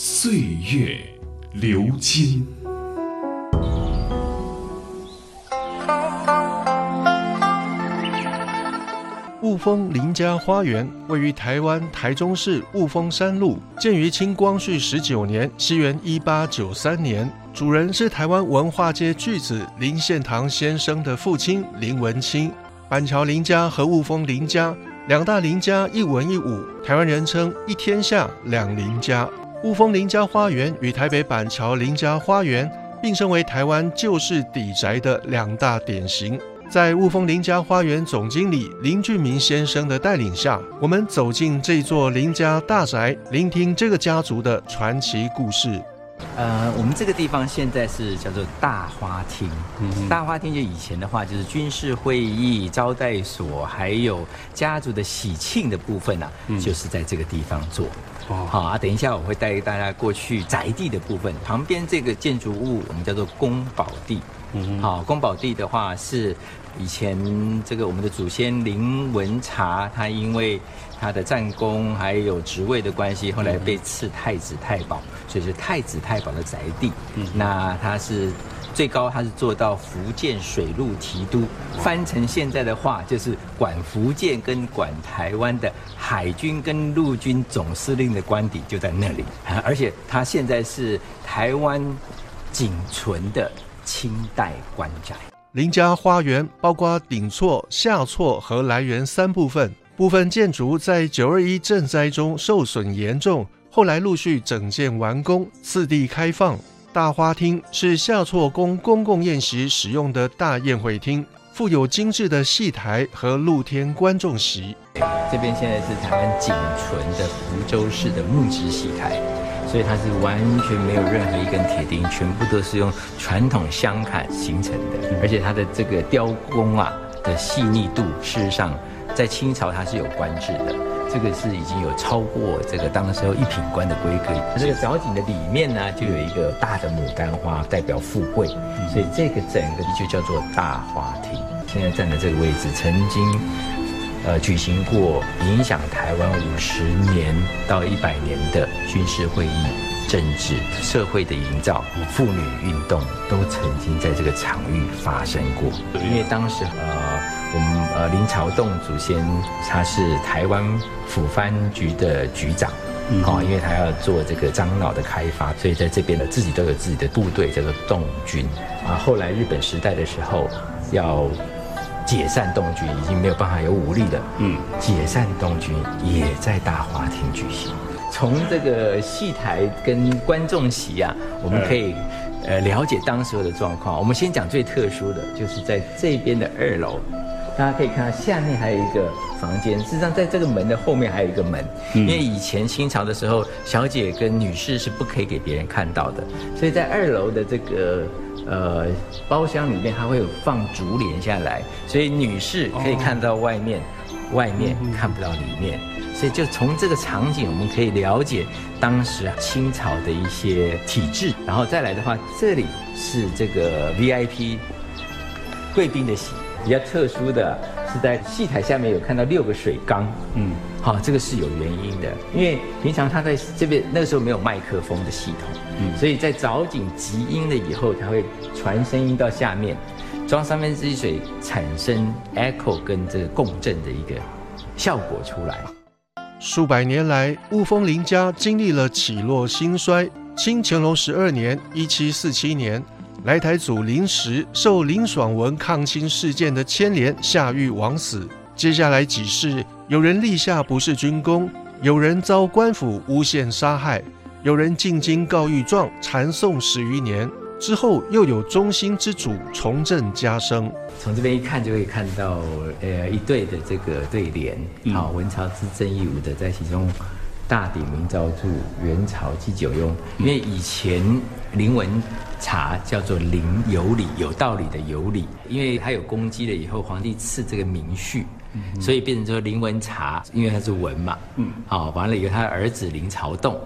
岁月流金。雾峰林家花园位于台湾台中市雾峰山路，建于清光绪十九年（西元一八九三年）。主人是台湾文化界巨子林献堂先生的父亲林文清。板桥林家和雾峰林家两大林家一文一武，台湾人称一天下两林家。雾峰林家花园与台北板桥林家花园并称为台湾旧式底宅的两大典型。在雾峰林家花园总经理林俊明先生的带领下，我们走进这座林家大宅，聆听这个家族的传奇故事。呃，我们这个地方现在是叫做大花厅。嗯大花厅就以前的话，就是军事会议、招待所，还有家族的喜庆的部分啊，就是在这个地方做。哦好啊，等一下我会带大家过去宅地的部分。旁边这个建筑物我们叫做宫保地。好，宫保地的话是以前这个我们的祖先林文茶，他因为他的战功还有职位的关系，后来被赐太子太保，所以是太子太保的宅地。那他是最高，他是做到福建水陆提督，翻成现在的话就是管福建跟管台湾的海军跟陆军总司令的官邸就在那里，而且他现在是台湾仅存的。清代官宅，林家花园包括顶厝、下厝和来源三部分。部分建筑在九二一震灾中受损严重，后来陆续整建完工，次第开放。大花厅是下厝供公共宴席使用的大宴会厅，附有精致的戏台和露天观众席。这边现在是台湾仅存的福州式的木质戏台。所以它是完全没有任何一根铁钉，全部都是用传统香坎形成的，而且它的这个雕工啊的细腻度，事实上在清朝它是有官制的，这个是已经有超过这个当时候一品官的规格。这个藻井的里面呢，就有一个大的牡丹花，代表富贵，所以这个整个就叫做大花厅。现在站的这个位置，曾经。呃，举行过影响台湾五十年到一百年的军事会议、政治、社会的营造、妇女运动，都曾经在这个场域发生过。因为当时呃，我们呃林朝栋祖先他是台湾府藩局的局长，哦，因为他要做这个樟脑的开发，所以在这边呢自己都有自己的部队，叫做洞军。啊，后来日本时代的时候要。解散东军已经没有办法有武力了。嗯，解散东军也在大花厅举行。从这个戏台跟观众席啊，我们可以呃了解当时候的状况。我们先讲最特殊的，就是在这边的二楼，大家可以看到下面还有一个房间。事实上，在这个门的后面还有一个门，因为以前清朝的时候，小姐跟女士是不可以给别人看到的，所以在二楼的这个。呃，包厢里面它会有放竹帘下来，所以女士可以看到外面，外面看不到里面，所以就从这个场景，我们可以了解当时清朝的一些体制。然后再来的话，这里是这个 VIP 贵宾的席，比较特殊的是在戏台下面有看到六个水缸，嗯，好，这个是有原因的，因为平常他在这边那个时候没有麦克风的系统。嗯所以在藻井集音了以后，它会传声音到下面，装三分之一水，产生 echo 跟这个共振的一个效果出来。数百年来，雾峰林家经历了起落兴衰。清乾隆十二年（一七四七年），来台祖林时受林爽文抗清事件的牵连，下狱枉死。接下来几世，有人立下不是军功，有人遭官府诬陷杀害。有人进京告御状，缠讼十余年之后，又有中心之主重振家声。从这边一看，就可以看到呃一对的这个对联，好，文朝之正义武的在其中大鼎明昭著，元朝祭酒用。因为以前林文茶叫做林有理，有道理的有理。因为他有功绩了以后，皇帝赐这个名序，所以变成说林文茶，因为他是文嘛，嗯，好，完了以后他的儿子林朝栋，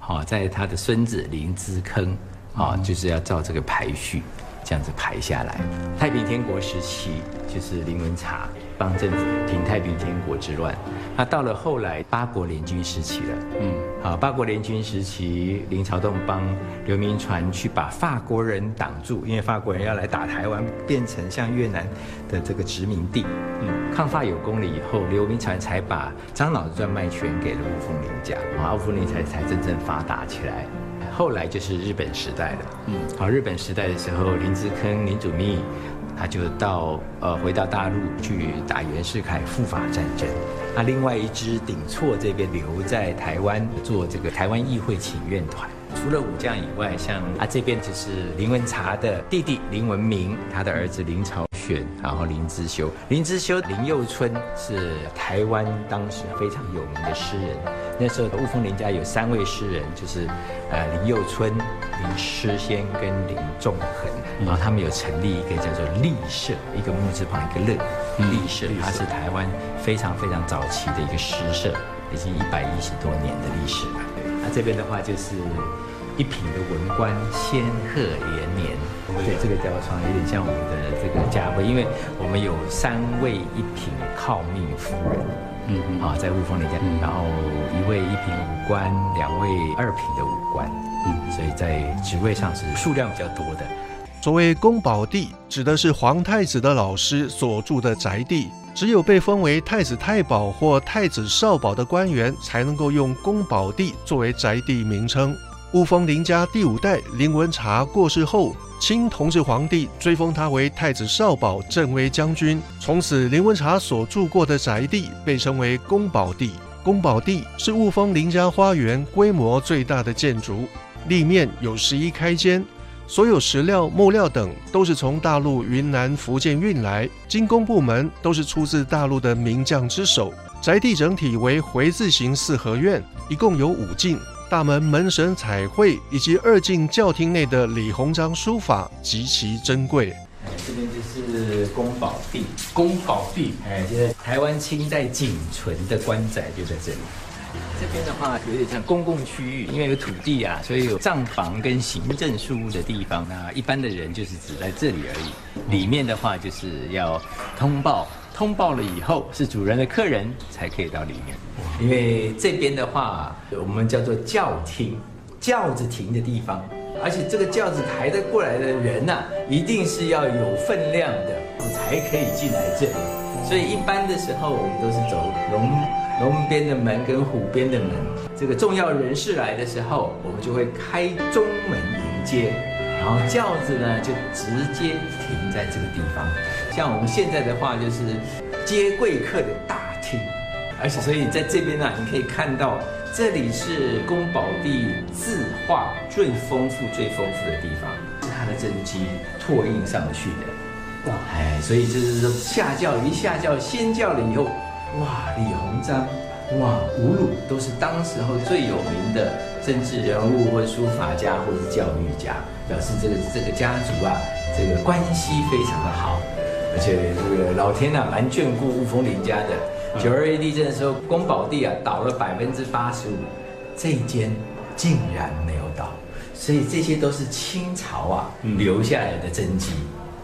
好，在他的孙子林之坑，啊，就是要照这个排序。这样子排下来，太平天国时期就是林文茶帮政府平太平天国之乱。那到了后来八国联军时期了，嗯，好，八国联军时期，林朝栋帮刘铭传去把法国人挡住，因为法国人要来打台湾，变成像越南的这个殖民地。嗯，抗法有功了以后，刘铭传才把张老的专卖权给了吴凤林家，啊，吴凤林才才真正发达起来。后来就是日本时代了，嗯，好，日本时代的时候，林之坑、林祖密，他就到呃回到大陆去打袁世凯复法战争。那另外一支顶错这边留在台湾做这个台湾议会请愿团。除了武将以外，像啊这边就是林文茶的弟弟林文明，他的儿子林朝选，然后林之修，林之修、林幼春是台湾当时非常有名的诗人。那时候雾峰林家有三位诗人，就是呃林幼春、林诗仙跟林仲恒，然后他们有成立一个叫做立社，一个木字旁一个乐，立社，它是台湾非常非常早期的一个诗社，已经一百一十多年的历史了。那这边的话就是一品的文官仙鹤连年，对这个雕窗有点像我们的这个家徽，因为我们有三位一品诰命夫人，嗯啊，在雾峰林家，然后一位一品武官，两位二品的武官，嗯，所以在职位上是数量比较多的。所谓宫保地，指的是皇太子的老师所住的宅地。只有被封为太子太保或太子少保的官员，才能够用宫保地作为宅地名称。雾峰林家第五代林文茶过世后，清同治皇帝追封他为太子少保、镇威将军。从此，林文茶所住过的宅地被称为宫保地。宫保地是雾峰林家花园规模最大的建筑，立面有十一开间。所有石料、木料等都是从大陆云南、福建运来，精工部门都是出自大陆的名匠之手。宅地整体为回字形四合院，一共有五进，大门门神彩绘以及二进教厅内的李鸿章书法极其珍贵。这边就是宫保地，宫保地，哎，就是台湾清代仅存的官宅就在这里。这边的话有点像公共区域，因为有土地啊，所以有账房跟行政事务的地方。那一般的人就是只在这里而已。里面的话就是要通报，通报了以后是主人的客人才可以到里面。因为这边的话，我们叫做轿厅，轿子停的地方，而且这个轿子抬得过来的人呐，一定是要有分量的，才可以进来这里。所以一般的时候，我们都是走龙。龙边的门跟虎边的门，这个重要人士来的时候，我们就会开中门迎接，然后轿子呢就直接停在这个地方。像我们现在的话，就是接贵客的大厅，而且所以在这边呢，你可以看到这里是宫保地字画最丰富、最丰富的地方，是它的真迹拓印上去的。哇，哎，所以就是说下轿一下轿，先轿了以后。哇，李鸿章，哇，吴鲁都是当时候最有名的政治人物，或书法家，或者是教育家，表示这个这个家族啊，这个关系非常的好，而且这个老天呐，蛮眷顾雾峰林家的。九二一地震的时候，宫保地啊倒了百分之八十五，这一间竟然没有倒，所以这些都是清朝啊留下来的真迹。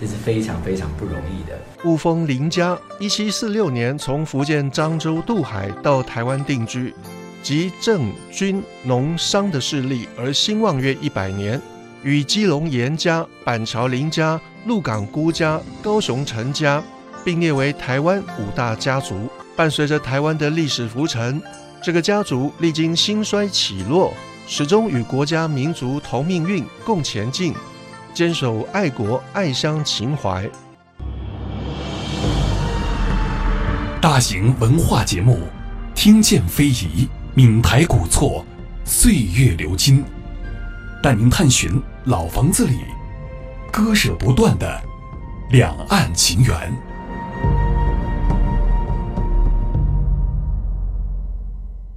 这是非常非常不容易的。雾峰林家，一七四六年从福建漳州渡海到台湾定居，集政军农商的势力而兴旺约一百年，与基隆严家、板桥林家、鹿港辜家、高雄陈家并列为台湾五大家族。伴随着台湾的历史浮沉，这个家族历经兴衰起落，始终与国家民族同命运，共前进。坚守爱国爱乡情怀。大型文化节目，听见非遗，闽台古厝，岁月流金，带您探寻老房子里割舍不断的两岸情缘。